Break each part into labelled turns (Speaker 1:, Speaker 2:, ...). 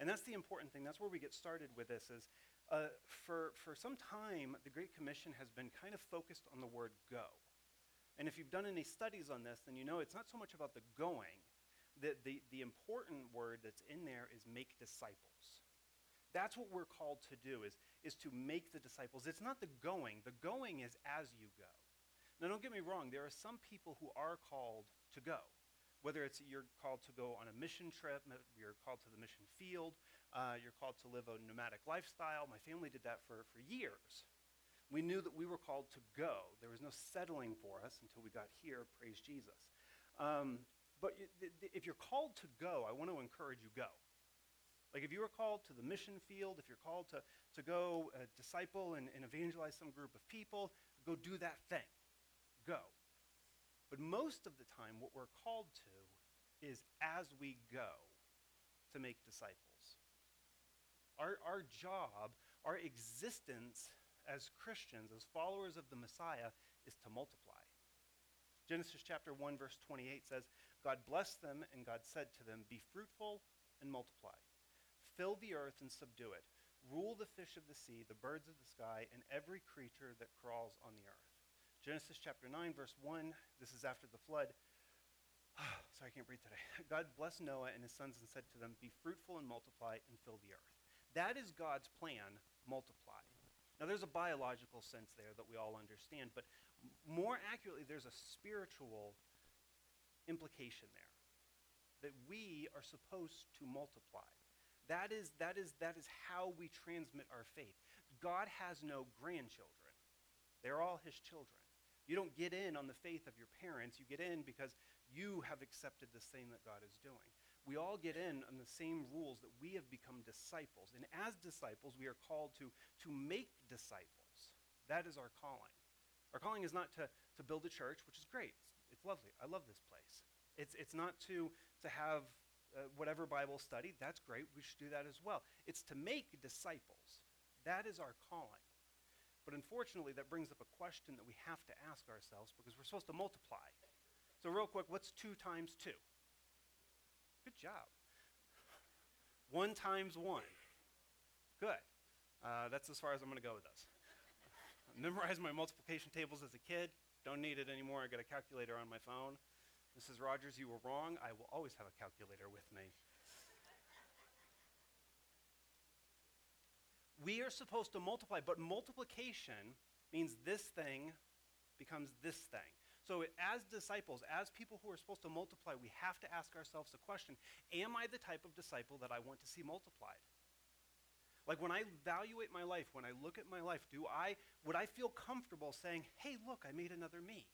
Speaker 1: And that's the important thing. That's where we get started with this is uh, for, for some time, the Great Commission has been kind of focused on the word go. And if you've done any studies on this, then you know it's not so much about the going. The, the, the important word that's in there is make disciples. That's what we're called to do, is, is to make the disciples. It's not the going. The going is as you go. Now, don't get me wrong. There are some people who are called to go whether it's you're called to go on a mission trip, you're called to the mission field, uh, you're called to live a nomadic lifestyle. My family did that for, for years. We knew that we were called to go. There was no settling for us until we got here, praise Jesus. Um, but if you're called to go, I want to encourage you go. Like if you are called to the mission field, if you're called to, to go uh, disciple and, and evangelize some group of people, go do that thing. Go. But most of the time, what we're called to is as we go to make disciples. Our, our job, our existence as Christians, as followers of the Messiah, is to multiply. Genesis chapter 1, verse 28 says, God blessed them, and God said to them, Be fruitful and multiply. Fill the earth and subdue it. Rule the fish of the sea, the birds of the sky, and every creature that crawls on the earth. Genesis chapter 9, verse 1, this is after the flood. Sorry, I can't breathe today. God blessed Noah and his sons and said to them, Be fruitful and multiply and fill the earth. That is God's plan, multiply. Now, there's a biological sense there that we all understand, but more accurately, there's a spiritual implication there that we are supposed to multiply. That is, that is, that is how we transmit our faith. God has no grandchildren, they're all his children. You don't get in on the faith of your parents. You get in because you have accepted the same that God is doing. We all get in on the same rules that we have become disciples. And as disciples, we are called to, to make disciples. That is our calling. Our calling is not to, to build a church, which is great. It's, it's lovely. I love this place. It's, it's not to, to have uh, whatever Bible study. That's great. We should do that as well. It's to make disciples. That is our calling. But unfortunately, that brings up a question that we have to ask ourselves because we're supposed to multiply. So, real quick, what's 2 times 2? Good job. 1 times 1. Good. Uh, that's as far as I'm going to go with this. Memorized my multiplication tables as a kid. Don't need it anymore. I got a calculator on my phone. Mrs. Rogers, you were wrong. I will always have a calculator with me. We are supposed to multiply, but multiplication means this thing becomes this thing. So, as disciples, as people who are supposed to multiply, we have to ask ourselves the question Am I the type of disciple that I want to see multiplied? Like when I evaluate my life, when I look at my life, do I would I feel comfortable saying, "Hey, look, I made another me"?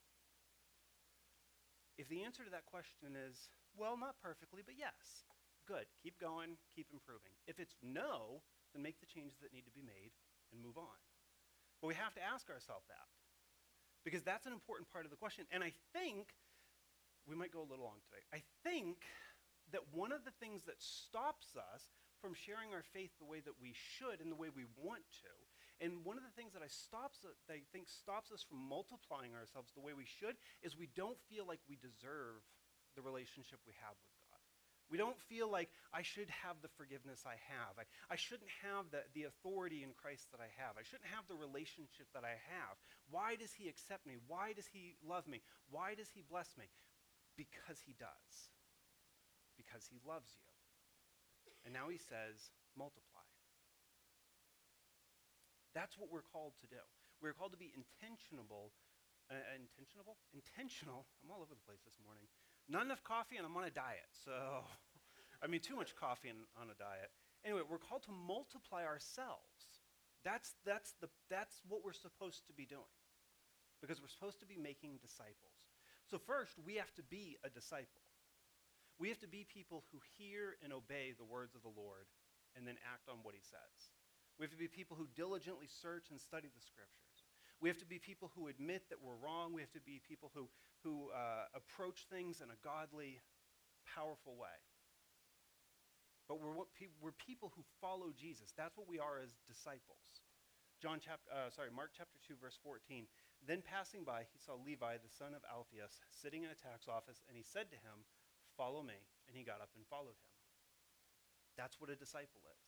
Speaker 1: If the answer to that question is, well, not perfectly, but yes, good. Keep going, keep improving. If it's no, then make the changes that need to be made and move on. But we have to ask ourselves that because that's an important part of the question. And I think we might go a little long today. I think that one of the things that stops us from sharing our faith the way that we should and the way we want to, and one of the things that I, stops, that I think stops us from multiplying ourselves the way we should, is we don't feel like we deserve the relationship we have with we don't feel like I should have the forgiveness I have. I, I shouldn't have the, the authority in Christ that I have. I shouldn't have the relationship that I have. Why does he accept me? Why does he love me? Why does he bless me? Because he does. Because he loves you. And now he says, multiply. That's what we're called to do. We're called to be intentional, uh, intentional, intentional. I'm all over the place this morning not enough coffee, and I'm on a diet. So, I mean, too much coffee and on a diet. Anyway, we're called to multiply ourselves. That's, that's, the, that's what we're supposed to be doing because we're supposed to be making disciples. So, first, we have to be a disciple. We have to be people who hear and obey the words of the Lord and then act on what he says. We have to be people who diligently search and study the scriptures. We have to be people who admit that we're wrong. We have to be people who, who uh, approach things in a godly, powerful way. But we're, pe- we're people who follow Jesus. That's what we are as disciples. John chapter, uh, sorry, Mark chapter 2, verse 14. Then passing by, he saw Levi, the son of Alphaeus, sitting in a tax office, and he said to him, Follow me. And he got up and followed him. That's what a disciple is.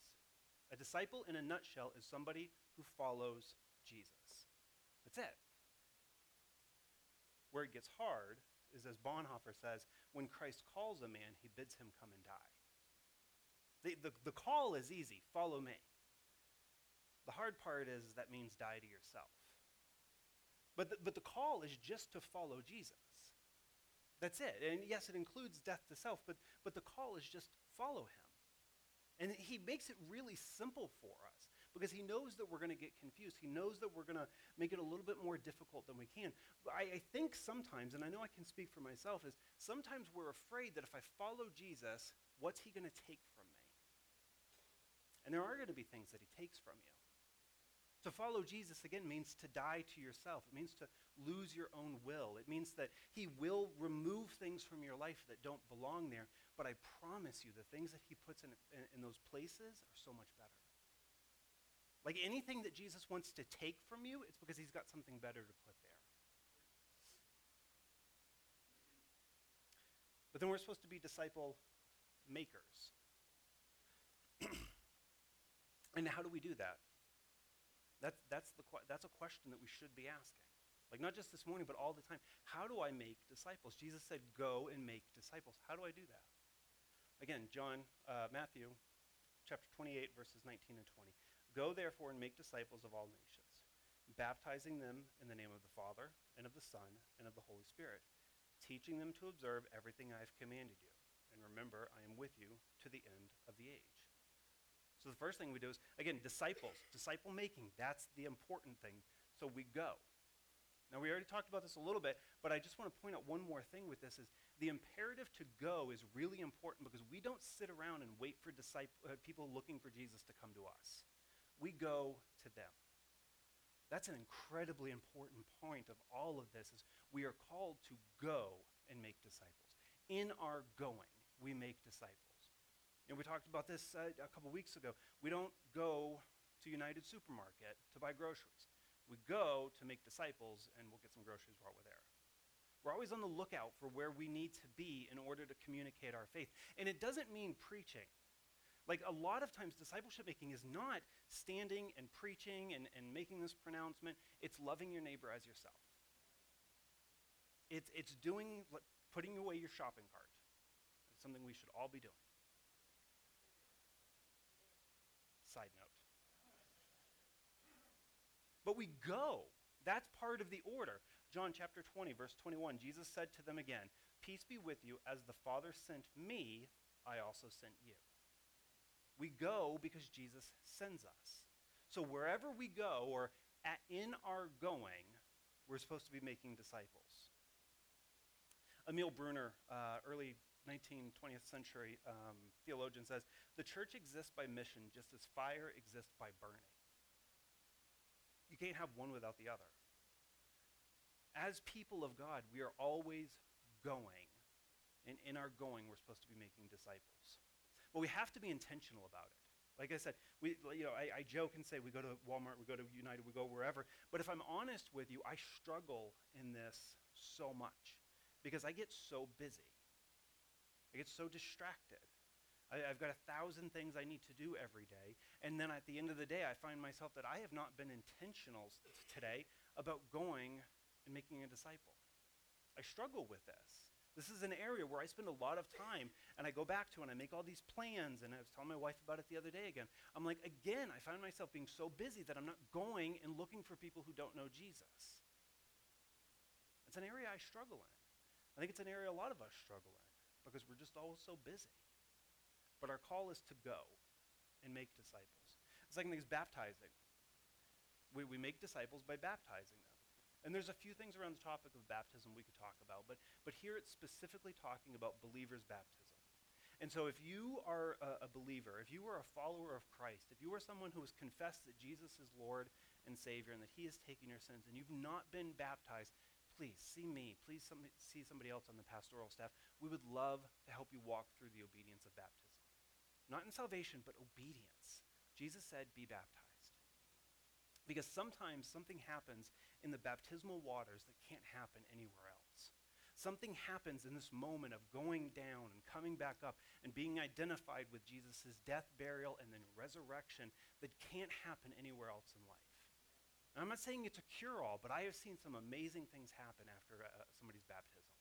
Speaker 1: A disciple, in a nutshell, is somebody who follows Jesus. That's it. Where it gets hard is, as Bonhoeffer says, when Christ calls a man, he bids him come and die. The, the, the call is easy follow me. The hard part is that means die to yourself. But the, but the call is just to follow Jesus. That's it. And yes, it includes death to self, but, but the call is just follow him. And he makes it really simple for us because he knows that we're going to get confused. He knows that we're going to make it a little bit more difficult than we can. I, I, think sometimes, and I know I can speak for myself, is sometimes we're afraid that if I follow Jesus, what's he going to take from me? And there are going to be things that he takes from you. To follow Jesus, again, means to die to yourself. It means to lose your own will. It means that He will remove things from your life that don't belong there. But I promise you, the things that He puts in, in, in those places are so much better. Like anything that Jesus wants to take from you, it's because He's got something better to put there. But then we're supposed to be disciple makers. and how do we do that? That's, that's, the, that's a question that we should be asking. Like, not just this morning, but all the time. How do I make disciples? Jesus said, Go and make disciples. How do I do that? Again, John, uh, Matthew chapter 28, verses 19 and 20. Go therefore and make disciples of all nations, baptizing them in the name of the Father, and of the Son, and of the Holy Spirit, teaching them to observe everything I have commanded you. And remember, I am with you to the end of the age. So the first thing we do is, again, disciples, disciple making. That's the important thing. So we go. Now, we already talked about this a little bit, but I just want to point out one more thing with this is the imperative to go is really important because we don't sit around and wait for disciple, uh, people looking for Jesus to come to us. We go to them. That's an incredibly important point of all of this is we are called to go and make disciples. In our going, we make disciples. And we talked about this uh, a couple weeks ago. We don't go to United Supermarket to buy groceries. We go to make disciples, and we'll get some groceries while we're there. We're always on the lookout for where we need to be in order to communicate our faith. And it doesn't mean preaching. Like a lot of times, discipleship making is not standing and preaching and, and making this pronouncement, it's loving your neighbor as yourself. It's, it's doing, putting away your shopping cart. It's something we should all be doing. Side note. But we go. That's part of the order. John chapter 20, verse 21, Jesus said to them again, Peace be with you, as the Father sent me, I also sent you. We go because Jesus sends us. So wherever we go, or at, in our going, we're supposed to be making disciples. Emil Brunner, uh, early 19th, 20th century um, theologian says, the church exists by mission just as fire exists by burning. You can't have one without the other. As people of God, we are always going. And in our going, we're supposed to be making disciples. But we have to be intentional about it. Like I said, we, you know, I, I joke and say we go to Walmart, we go to United, we go wherever. But if I'm honest with you, I struggle in this so much because I get so busy. I get so distracted. I, have got a thousand things I need to do every day. And then at the end of the day, I find myself that I have not been intentional today about going and making a disciple. I struggle with this. This is an area where I spend a lot of time and I go back to and I make all these plans. And I was telling my wife about it the other day again. I'm like, again, I find myself being so busy that I'm not going and looking for people who don't know Jesus. It's an area I struggle in. I think it's an area a lot of us struggle in because we're just all so busy. But our call is to go and make disciples. The second thing is baptizing. We, we make disciples by baptizing them. And there's a few things around the topic of baptism we could talk about, but, but here it's specifically talking about believers' baptism. And so if you are a, a, believer, if you are a follower of Christ, if you are someone who has confessed that Jesus is Lord and Savior and that he has taken your sins and you've not been baptized, please see me, please some, see somebody else on the pastoral staff. We would love to help you walk through the obedience of baptism. Not in salvation, but obedience. Jesus said, be baptized. Because sometimes something happens in the baptismal waters that can't happen anywhere else. Something happens in this moment of going down and coming back up and being identified with Jesus' death, burial, and then resurrection that can't happen anywhere else in life. And I'm not saying it's a cure all, but I have seen some amazing things happen after uh, somebody's baptism.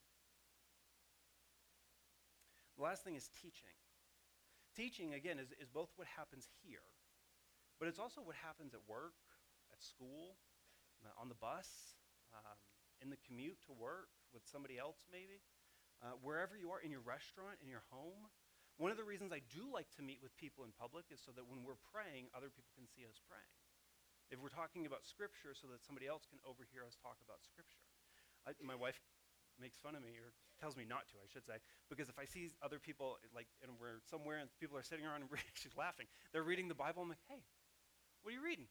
Speaker 1: The last thing is teaching. Teaching, again, is, is both what happens here, but it's also what happens at work, at school, on the bus, um, in the commute to work with somebody else, maybe, uh, wherever you are, in your restaurant, in your home. One of the reasons I do like to meet with people in public is so that when we're praying, other people can see us praying. If we're talking about Scripture, so that somebody else can overhear us talk about Scripture. I, my wife makes fun of me, or tells me not to, I should say, because if I see other people, like, and we're somewhere and people are sitting around and she's laughing, they're reading the Bible, I'm like, hey, what are you reading?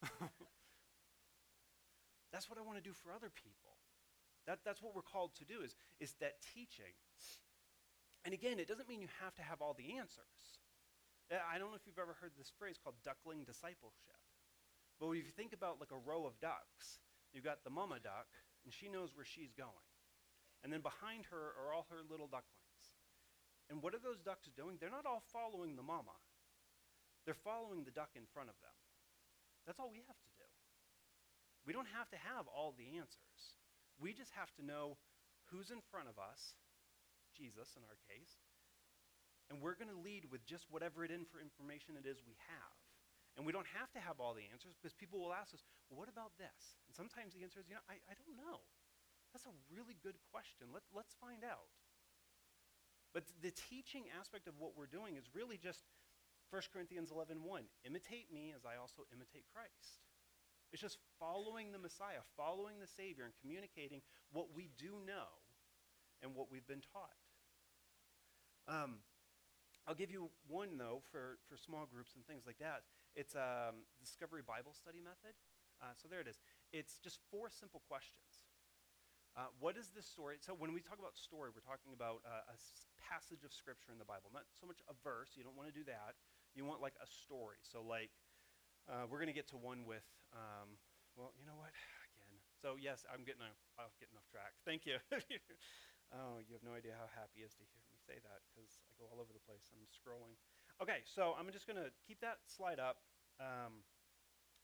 Speaker 1: that's what I want to do for other people. That, that's what we're called to do, is, is that teaching. And again, it doesn't mean you have to have all the answers. I don't know if you've ever heard this phrase called duckling discipleship. But if you think about like a row of ducks, you've got the mama duck, and she knows where she's going. And then behind her are all her little ducklings. And what are those ducks doing? They're not all following the mama. They're following the duck in front of them. That's all we have to do. We don't have to have all the answers. We just have to know who's in front of us, Jesus in our case, and we're going to lead with just whatever it in for information it is we have. And we don't have to have all the answers because people will ask us, well, what about this? And sometimes the answer is, you know, I, I don't know. That's a really good question. Let, let's find out. But the teaching aspect of what we're doing is really just 1 Corinthians 11 1. Imitate me as I also imitate Christ. It's just following the Messiah, following the Savior, and communicating what we do know and what we've been taught. Um, I'll give you one, though, for, for small groups and things like that. It's a um, Discovery Bible Study Method. Uh, so there it is. It's just four simple questions. Uh, what is this story? So when we talk about story, we're talking about uh, a s- passage of Scripture in the Bible, not so much a verse. You don't want to do that. You want like a story. So like, uh, we're going to get to one with, um, well, you know what? Again. So yes, I'm getting off, getting off track. Thank you. oh, you have no idea how happy is to hear me say that because I go all over the place. I'm scrolling. Okay, so I'm just going to keep that slide up. Um,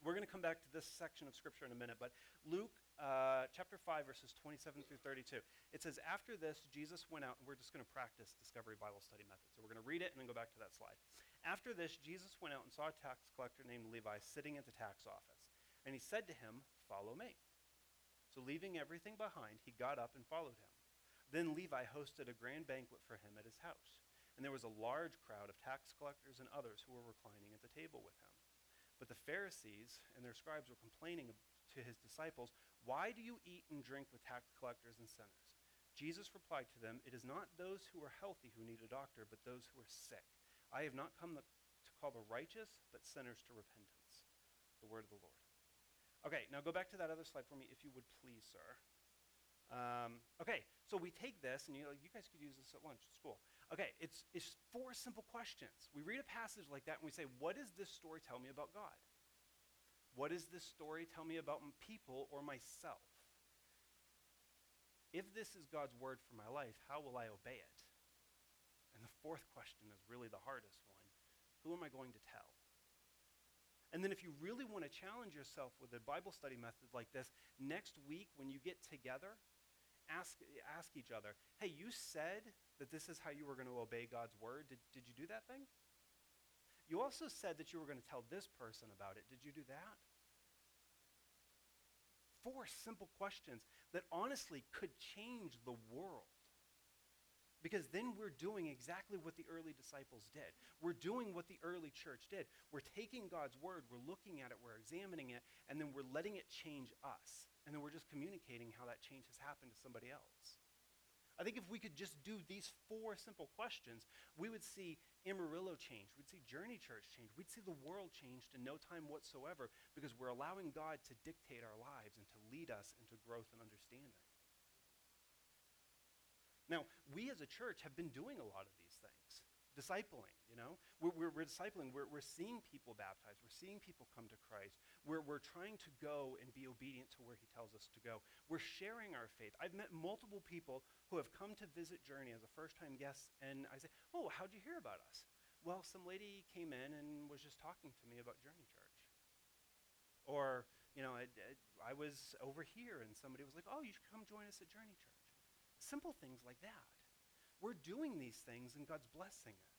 Speaker 1: we're going to come back to this section of Scripture in a minute, but Luke uh, chapter 5, verses 27 through 32. It says, After this, Jesus went out, and we're just going to practice Discovery Bible Study method. So we're going to read it and then go back to that slide. After this, Jesus went out and saw a tax collector named Levi sitting at the tax office. And he said to him, Follow me. So leaving everything behind, he got up and followed him. Then Levi hosted a grand banquet for him at his house, and there was a large crowd of tax collectors and others who were reclining at the table with him. But the Pharisees and their scribes were complaining to his disciples, Why do you eat and drink with tax collectors and sinners? Jesus replied to them, It is not those who are healthy who need a doctor, but those who are sick. I have not come to call the righteous, but sinners to repentance. The word of the Lord. Okay, now go back to that other slide for me, if you would please, sir. Um, okay, so we take this, and you, know, you guys could use this at lunch at school. Okay, it's, it's four simple questions. We read a passage like that, and we say, What does this story tell me about God? What does this story tell me about people or myself? If this is God's word for my life, how will I obey it? Fourth question is really the hardest one Who am I going to tell? And then, if you really want to challenge yourself with a Bible study method like this, next week when you get together, ask, ask each other, hey, you said that this is how you were going to obey God's word. Did, did you do that thing? You also said that you were going to tell this person about it. Did you do that? Four simple questions that honestly could change the world. Because then we're doing exactly what the early disciples did. We're doing what the early church did. We're taking God's word, we're looking at it, we're examining it, and then we're letting it change us. And then we're just communicating how that change has happened to somebody else. I think if we could just do these four simple questions, we would see Amarillo change. We'd see Journey Church change. We'd see the world changed in no time whatsoever because we're allowing God to dictate our lives and to lead us into growth and understanding. Now, we as a church have been doing a lot of these things. discipling, you know? We're, we're, we're discipling, we're, we're seeing people baptized, we're seeing people come to Christ. We're, we're trying to go and be obedient to where he tells us to go. We're sharing our faith. I've met multiple people who have come to visit Journey as a first time guest, and I say, Oh, how'd you hear about us? Well, some lady came in and was just talking to me about Journey Church. Or, you know, I, I, I was over here and somebody was like, Oh, you should come join us at Journey Church. Simple things like that. We're doing these things and God's blessing it.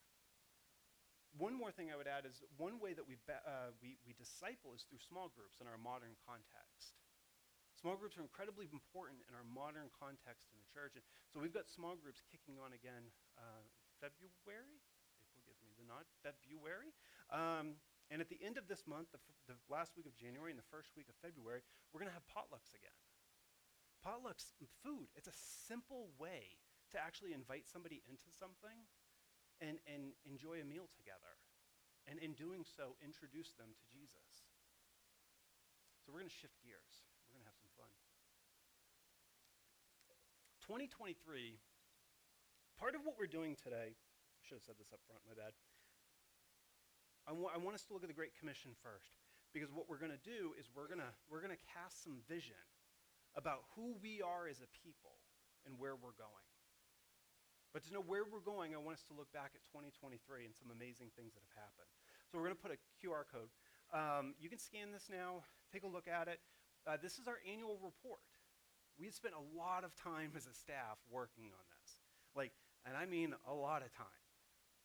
Speaker 1: One more thing I would add is one way that we, uh, we, we disciple is through small groups in our modern context. Small groups are incredibly important in our modern context in the church. And so we've got small groups kicking on again uh, February. April gives me the nod. February. Um, and at the end of this month, the, f- the last week of January and the first week of February, we're going to have potlucks again. Potlucks, mm, food. It's a simple way to actually invite somebody into something and, and enjoy a meal together. And in doing so, introduce them to Jesus. So we're going to shift gears. We're going to have some fun. 2023, part of what we're doing today, I should have said this up front, my bad. I, wa- I want us to look at the Great Commission first. Because what we're going to do is we're going to we're going to cast some vision about who we are as a people and where we're going. But to know where we're going, I want us to look back at 2023 and some amazing things that have happened. So we're going to put a QR code. Um, you can scan this now, take a look at it. Uh, this is our annual report. We spent a lot of time as a staff working on this. Like, and I mean a lot of time.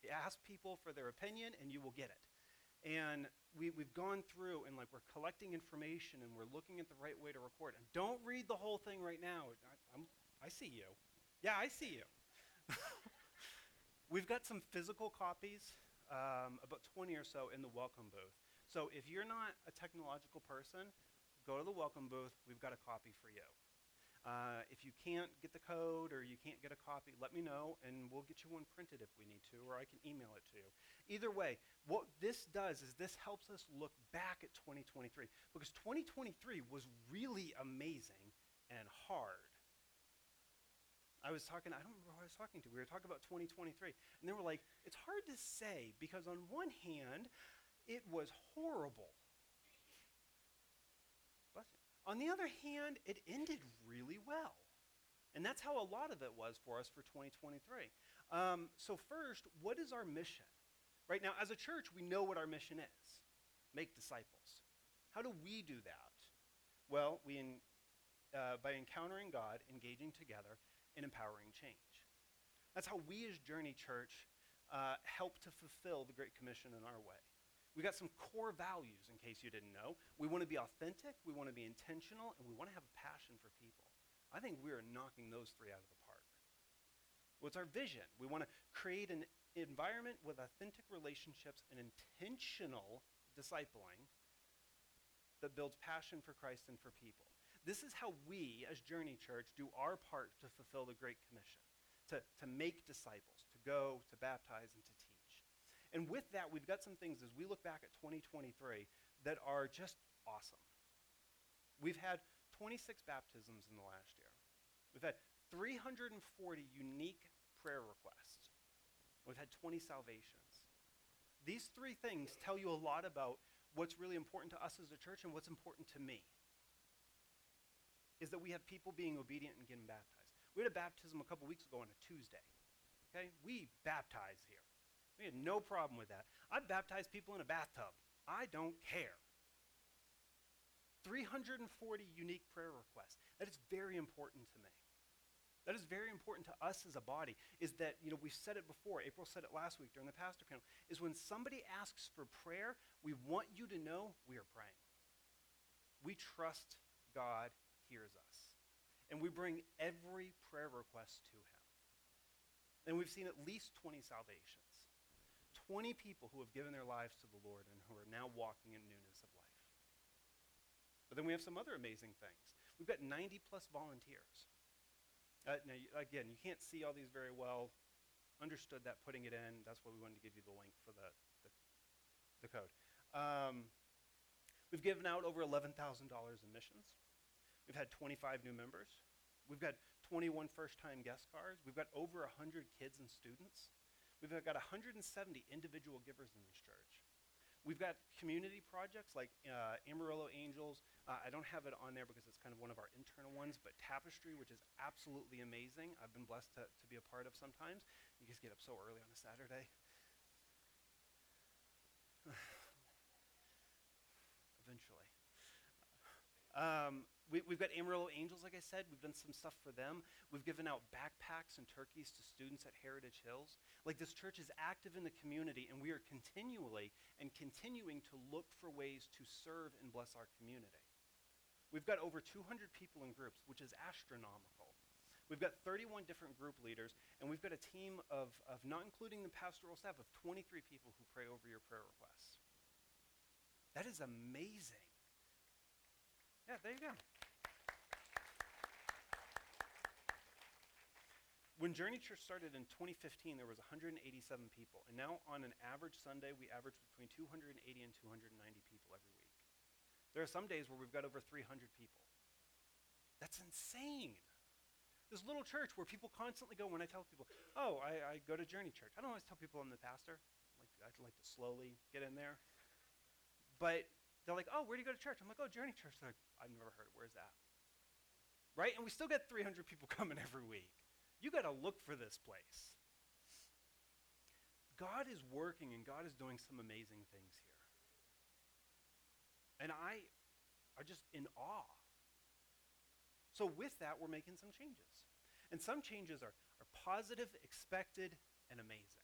Speaker 1: Ask people for their opinion and you will get it. And we, we've gone through and like we're collecting information and we're looking at the right way to record. And don't read the whole thing right now. I, I see you. Yeah, I see you. We've got some physical copies, um, about 20 or so in the welcome booth. So if you're not a technological person, go to the welcome booth. We've got a copy for you. Uh, if you can't get the code or you can't get a copy, let me know and we'll get you one printed if we need to, or I can email it to you. Either way, what this does is this helps us look back at 2023 because 2023 was really amazing and hard. I was talking, I don't remember who I was talking to. We were talking about 2023. And they were like, it's hard to say because on one hand, it was horrible. On the other hand, it ended really well. And that's how a lot of it was for us for 2023. Um, so, first, what is our mission? Right now, as a church, we know what our mission is make disciples. How do we do that? Well, we in, uh, by encountering God, engaging together, and empowering change. That's how we as Journey Church uh, help to fulfill the Great Commission in our way. We've got some core values, in case you didn't know. We want to be authentic, we want to be intentional, and we want to have a passion for people. I think we are knocking those three out of the. What's our vision? We want to create an environment with authentic relationships and intentional discipling that builds passion for Christ and for people. This is how we, as Journey Church, do our part to fulfill the Great Commission to, to make disciples, to go, to baptize, and to teach. And with that, we've got some things as we look back at 2023 that are just awesome. We've had 26 baptisms in the last year. We've had 340 unique prayer requests. We've had 20 salvations. These three things tell you a lot about what's really important to us as a church and what's important to me is that we have people being obedient and getting baptized. We had a baptism a couple weeks ago on a Tuesday. Okay? We baptize here. We had no problem with that. I've baptized people in a bathtub. I don't care. 340 unique prayer requests. That is very important to me. That is very important to us as a body, is that, you know, we've said it before, April said it last week during the pastor panel, is when somebody asks for prayer, we want you to know we are praying. We trust God hears us. And we bring every prayer request to him. And we've seen at least 20 salvations. 20 people who have given their lives to the Lord and who are now walking in newness of life. But then we have some other amazing things. We've got 90 plus volunteers. Uh, now, again, you can't see all these very well. Understood that putting it in. That's why we wanted to give you the link for the, the, the code. Um, we've given out over $11,000 in missions. We've had 25 new members. We've got 21 first time guest cards. We've got over 100 kids and students. We've got 170 individual givers in this church. We've got community projects like uh, Amarillo Angels. Uh, I don't have it on there because it's kind of one of our internal ones, but Tapestry, which is absolutely amazing. I've been blessed to, to be a part of sometimes. You guys get up so early on a Saturday. Eventually. Um, we, have got Amarillo Angels, like I said. We've done some stuff for them. We've given out backpacks and turkeys to students at Heritage Hills. Like this church is active in the community, and we are continually and continuing to look for ways to serve and bless our community. We've got over 200 people in groups, which is astronomical. We've got 31 different group leaders, and we've got a team of, of not including the pastoral staff, of 23 people who pray over your prayer requests. That is amazing. Yeah, there you go. When Journey Church started in 2015, there was 187 people, and now on an average Sunday, we average between 280 and 290 people every week. There are some days where we've got over 300 people. That's insane. This little church where people constantly go, when I tell people, oh, I, I go to Journey Church. I don't always tell people I'm the pastor. Like, I'd like to slowly get in there. But they're like, oh, where do you go to church? I'm like, oh, Journey Church. They're like, I've never heard it. Where's that? Right? And we still get 300 people coming every week. You got to look for this place. God is working and God is doing some amazing things here. And I are just in awe. So, with that, we're making some changes. And some changes are, are positive, expected, and amazing.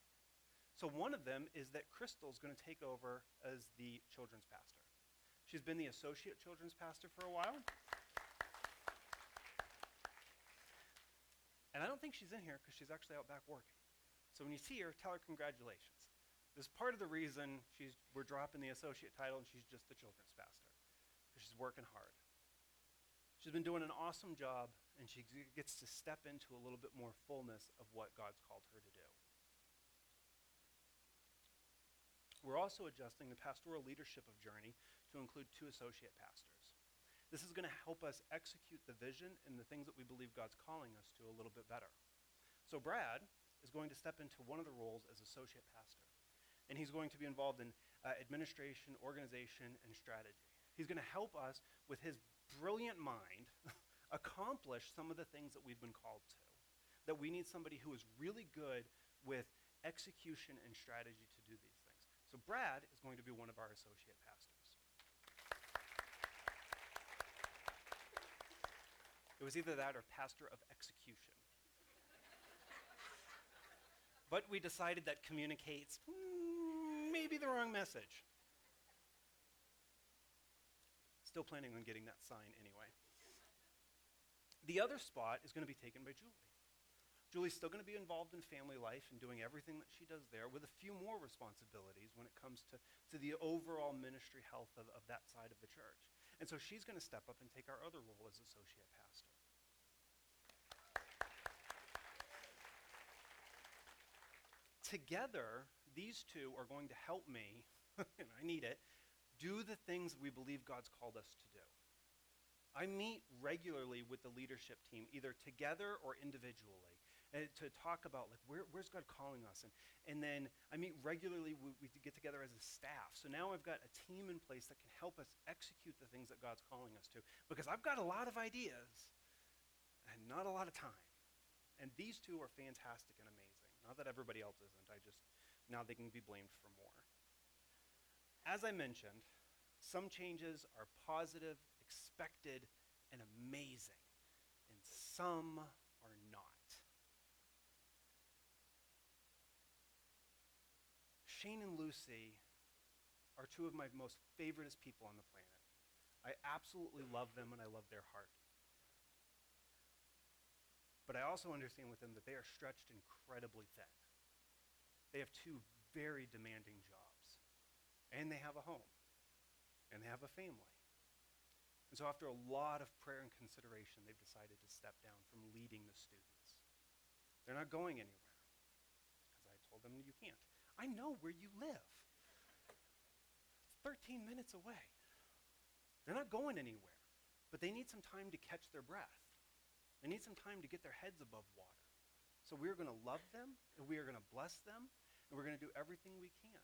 Speaker 1: So, one of them is that Crystal's going to take over as the children's pastor. She's been the associate children's pastor for a while. And I don't think she's in here because she's actually out back working. So when you see her, tell her congratulations. This is part of the reason she's, we're dropping the associate title and she's just the children's pastor because she's working hard. She's been doing an awesome job and she gets to step into a little bit more fullness of what God's called her to do. We're also adjusting the pastoral leadership of Journey to include two associate pastors. This is going to help us execute the vision and the things that we believe God's calling us to a little bit better. So, Brad is going to step into one of the roles as associate pastor, and he's going to be involved in uh, administration, organization, and strategy. He's going to help us with his brilliant mind accomplish some of the things that we've been called to. That we need somebody who is really good with execution and strategy to do these things. So, Brad is going to be one of our associate pastors. It was either that or pastor of execution. but we decided that communicates mm, maybe the wrong message. Still planning on getting that sign anyway. The other spot is going to be taken by Julie. Julie's still going to be involved in family life and doing everything that she does there with a few more responsibilities when it comes to, to the overall ministry health of, of that side of the church. And so she's going to step up and take our other role as associate pastor. Together, these two are going to help me, and I need it, do the things we believe God's called us to do. I meet regularly with the leadership team, either together or individually, uh, to talk about like where, where's God calling us, and and then I meet regularly. We, we get together as a staff. So now I've got a team in place that can help us execute the things that God's calling us to, because I've got a lot of ideas and not a lot of time. And these two are fantastic and amazing. Not that everybody else isn't, I just, now they can be blamed for more. As I mentioned, some changes are positive, expected, and amazing, and some are not. Shane and Lucy are two of my most favoriteest people on the planet. I absolutely love them and I love their heart. But I also understand with them that they are stretched incredibly thin. They have two very demanding jobs, and they have a home, and they have a family. And so, after a lot of prayer and consideration, they've decided to step down from leading the students. They're not going anywhere, because I told them you can't. I know where you live. It's 13 minutes away. They're not going anywhere, but they need some time to catch their breath. They need some time to get their heads above water. So we are going to love them and we are going to bless them. and we're going to do everything we can.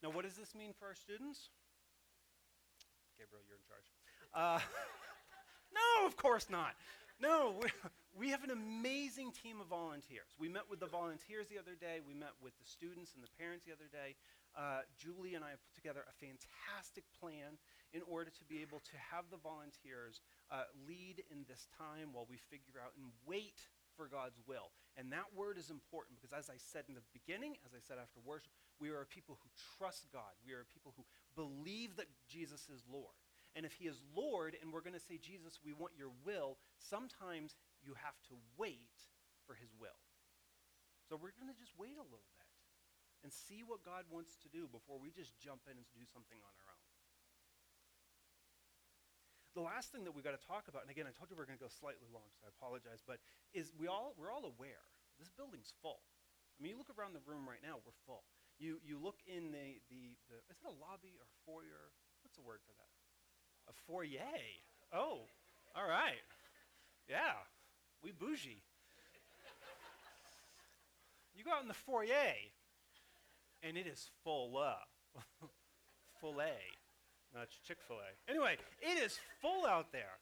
Speaker 1: Now, what does this mean for our students? Gabriel, you're in charge. Uh, no, of course not. No, we have an amazing team of volunteers. We met with the volunteers the other day. We met with the students and the parents the other day. Uh, Julie and I have put together a fantastic plan in order to be able to have the volunteers uh, lead in this time while we figure out and wait for God's will. And that word is important because, as I said in the beginning, as I said after worship, we are a people who trust God. We are a people who believe that Jesus is Lord. And if He is Lord and we're going to say, Jesus, we want your will, sometimes you have to wait for His will. So we're going to just wait a little bit and see what God wants to do before we just jump in and do something on our own. The last thing that we've got to talk about, and again, I told you we are going to go slightly long, so I apologize, but is we all we're all aware this building's full. I mean, you look around the room right now, we're full. You you look in the the, the is it a lobby or foyer? What's the word for that? A foyer. Oh, all right. Yeah, we bougie. you go out in the foyer, and it is full up. full A. That's Chick fil A. Anyway, it is full out there.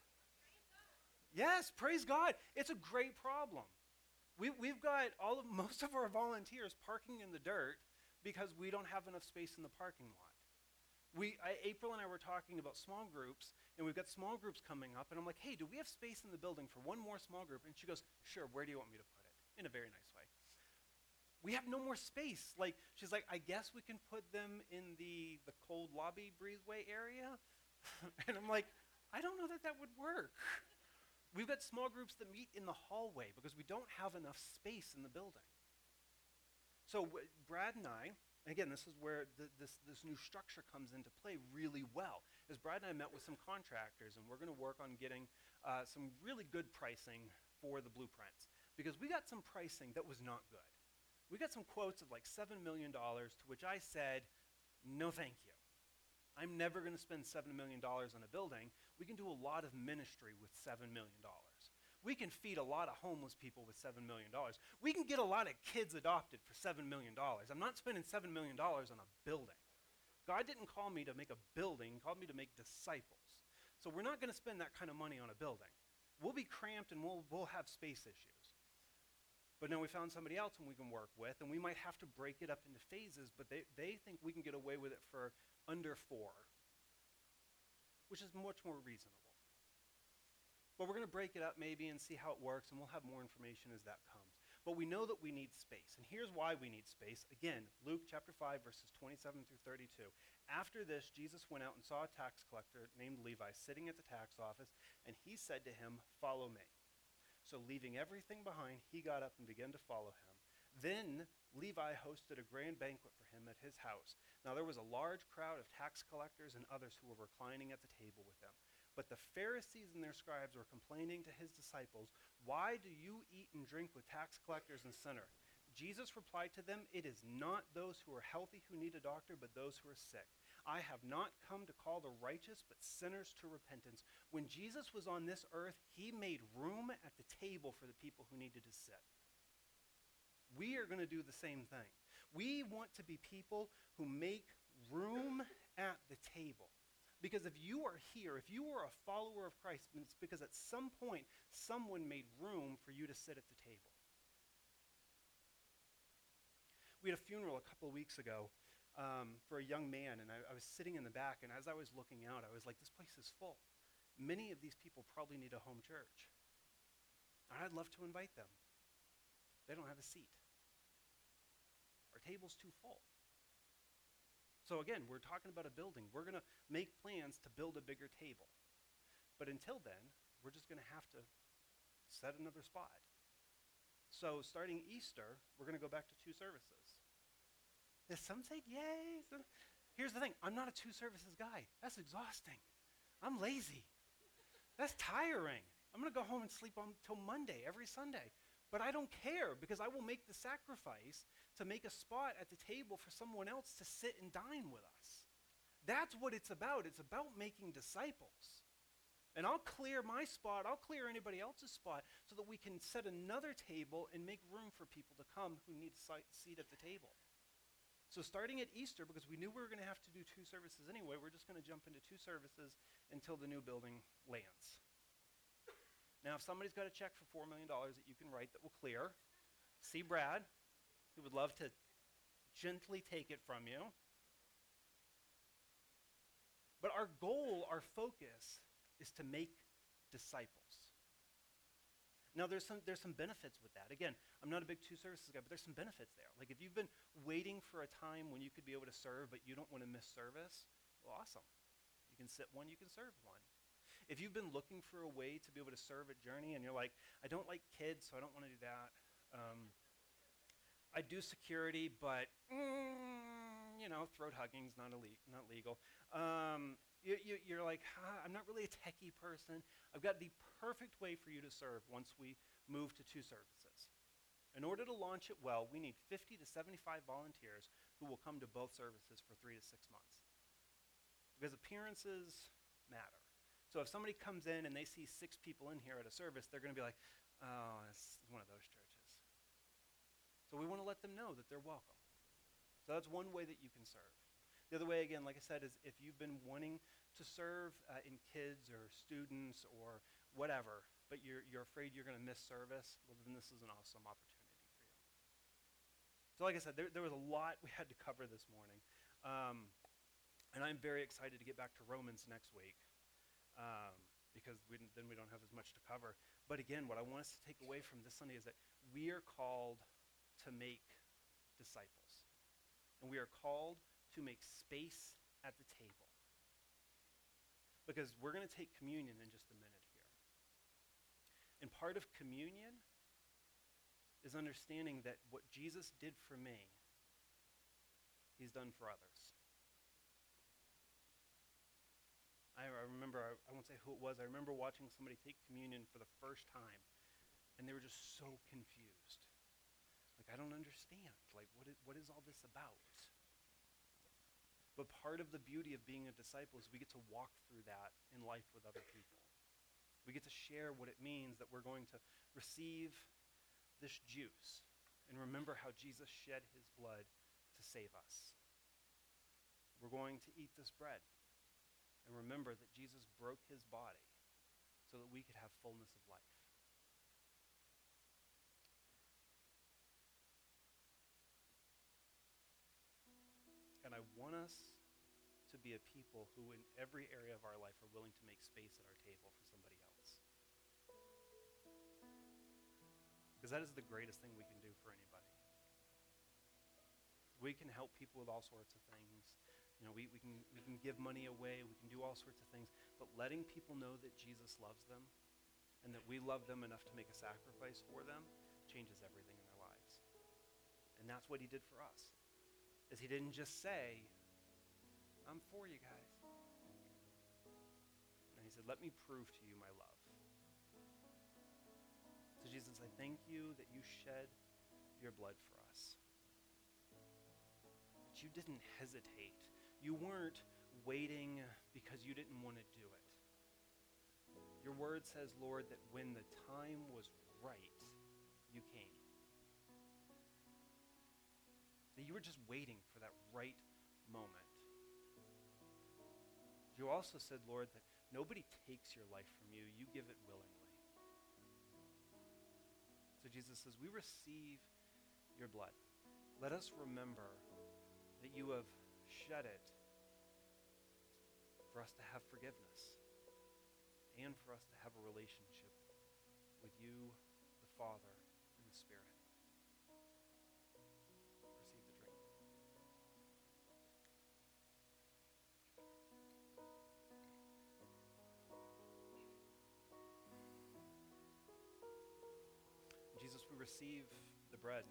Speaker 1: Yes, praise God. It's a great problem. We, we've got all of, most of our volunteers parking in the dirt because we don't have enough space in the parking lot. We, I, April and I were talking about small groups, and we've got small groups coming up, and I'm like, hey, do we have space in the building for one more small group? And she goes, sure, where do you want me to put it? In a very nice. We have no more space. Like, she's like, I guess we can put them in the, the cold lobby breezeway area. and I'm like, I don't know that that would work. We've got small groups that meet in the hallway because we don't have enough space in the building. So, w- Brad and I, again, this is where this, this new structure comes into play really well. As Brad and I met with some contractors, and we're going to work on getting uh, some really good pricing for the blueprints because we got some pricing that was not good. We got some quotes of like $7 million, to which I said, no, thank you. I'm never going to spend $7 million on a building. We can do a lot of ministry with $7 million. We can feed a lot of homeless people with $7 million. We can get a lot of kids adopted for $7 million. I'm not spending $7 million on a building. God didn't call me to make a building, He called me to make disciples. So we're not going to spend that kind of money on a building. We'll be cramped and we'll, we'll have space issues. But now we found somebody else whom we can work with, and we might have to break it up into phases, but they, they think we can get away with it for under four, which is much more reasonable. But we're going to break it up maybe and see how it works, and we'll have more information as that comes. But we know that we need space, and here's why we need space. Again, Luke chapter 5, verses 27 through 32. After this, Jesus went out and saw a tax collector named Levi sitting at the tax office, and he said to him, Follow me. So, leaving everything behind, he got up and began to follow him. Then Levi hosted a grand banquet for him at his house. Now, there was a large crowd of tax collectors and others who were reclining at the table with him. But the Pharisees and their scribes were complaining to his disciples, Why do you eat and drink with tax collectors and sinners? Jesus replied to them, It is not those who are healthy who need a doctor, but those who are sick. I have not come to call the righteous, but sinners to repentance. When Jesus was on this earth, he made room at the table for the people who needed to sit. We are going to do the same thing. We want to be people who make room at the table. Because if you are here, if you are a follower of Christ, it's because at some point someone made room for you to sit at the table. We had a funeral a couple of weeks ago um, for a young man, and I, I was sitting in the back, and as I was looking out, I was like, this place is full. Many of these people probably need a home church. And I'd love to invite them. They don't have a seat. Our table's too full. So again, we're talking about a building. We're going to make plans to build a bigger table. But until then, we're just going to have to set another spot. So starting Easter, we're going to go back to two services. Some say, yay. Here's the thing I'm not a two services guy. That's exhausting. I'm lazy. That's tiring. I'm going to go home and sleep until Monday every Sunday. But I don't care because I will make the sacrifice to make a spot at the table for someone else to sit and dine with us. That's what it's about. It's about making disciples. And I'll clear my spot, I'll clear anybody else's spot so that we can set another table and make room for people to come who need a seat at the table. So, starting at Easter, because we knew we were going to have to do two services anyway, we're just going to jump into two services until the new building lands. Now, if somebody's got a check for $4 million that you can write that will clear, see Brad. He would love to gently take it from you. But our goal, our focus, is to make disciples. Now, there's some, there's some benefits with that. Again, I'm not a big two services guy, but there's some benefits there. Like, if you've been waiting for a time when you could be able to serve, but you don't want to miss service, well, awesome. You can sit one, you can serve one. If you've been looking for a way to be able to serve at Journey and you're like, I don't like kids, so I don't want to do that. Um, I do security, but mm, you know, throat hugging is not, elite, not legal. Um, you, you, you're like, ah, I'm not really a techie person. I've got the perfect way for you to serve once we move to two services. In order to launch it well, we need 50 to 75 volunteers who will come to both services for three to six months. Because appearances matter. So if somebody comes in and they see six people in here at a service, they're going to be like, oh, it's one of those churches. So we want to let them know that they're welcome. So that's one way that you can serve. The other way, again, like I said, is if you've been wanting to serve uh, in kids or students or whatever, but you're, you're afraid you're going to miss service, well, then this is an awesome opportunity for you. So, like I said, there, there was a lot we had to cover this morning. Um, and I'm very excited to get back to Romans next week um, because we, then we don't have as much to cover. But again, what I want us to take away from this Sunday is that we are called to make disciples. And we are called to make space at the table. Because we're going to take communion in just a minute here. And part of communion is understanding that what Jesus did for me, he's done for others. I, I remember, I, I won't say who it was, I remember watching somebody take communion for the first time, and they were just so confused. Like, I don't understand. Like, what is, what is all this about? But part of the beauty of being a disciple is we get to walk through that in life with other people. We get to share what it means that we're going to receive this juice and remember how Jesus shed his blood to save us. We're going to eat this bread and remember that Jesus broke his body so that we could have fullness of life. Be a people who, in every area of our life, are willing to make space at our table for somebody else. Because that is the greatest thing we can do for anybody. We can help people with all sorts of things. You know, we, we, can, we can give money away, we can do all sorts of things, but letting people know that Jesus loves them and that we love them enough to make a sacrifice for them changes everything in their lives. And that's what he did for us is he didn't just say, I'm for you guys. And he said, Let me prove to you my love. So, Jesus, I thank you that you shed your blood for us. You didn't hesitate. You weren't waiting because you didn't want to do it. Your word says, Lord, that when the time was right, you came. That you were just waiting for that right moment. You also said, Lord, that nobody takes your life from you, you give it willingly. So Jesus says, We receive your blood. Let us remember that you have shed it for us to have forgiveness and for us to have a relationship with you, the Father, receive the bread.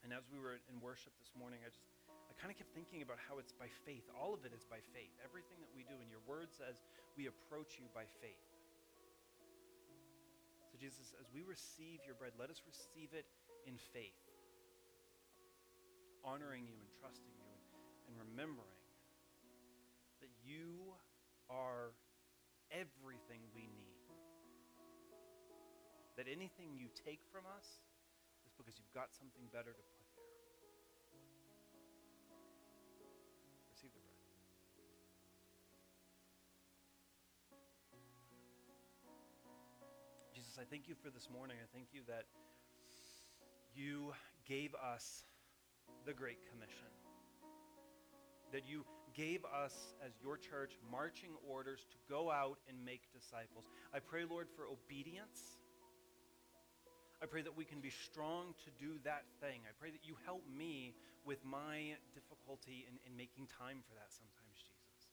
Speaker 1: And as we were in worship this morning, I just I kind of kept thinking about how it's by faith. All of it is by faith. Everything that we do, and your word says we approach you by faith. So, Jesus, as we receive your bread, let us receive it in faith, honoring you and trusting you and, and remembering that you are everything That anything you take from us is because you've got something better to put there. Receive the bread. Jesus, I thank you for this morning. I thank you that you gave us the Great Commission. That you gave us, as your church, marching orders to go out and make disciples. I pray, Lord, for obedience. I pray that we can be strong to do that thing. I pray that you help me with my difficulty in, in making time for that sometimes, Jesus.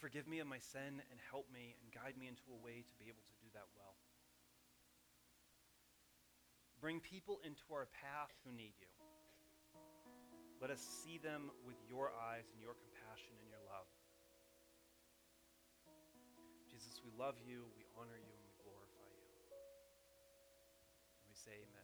Speaker 1: Forgive me of my sin and help me and guide me into a way to be able to do that well. Bring people into our path who need you. Let us see them with your eyes and your compassion and your love. Jesus, we love you, we honor you, say amen.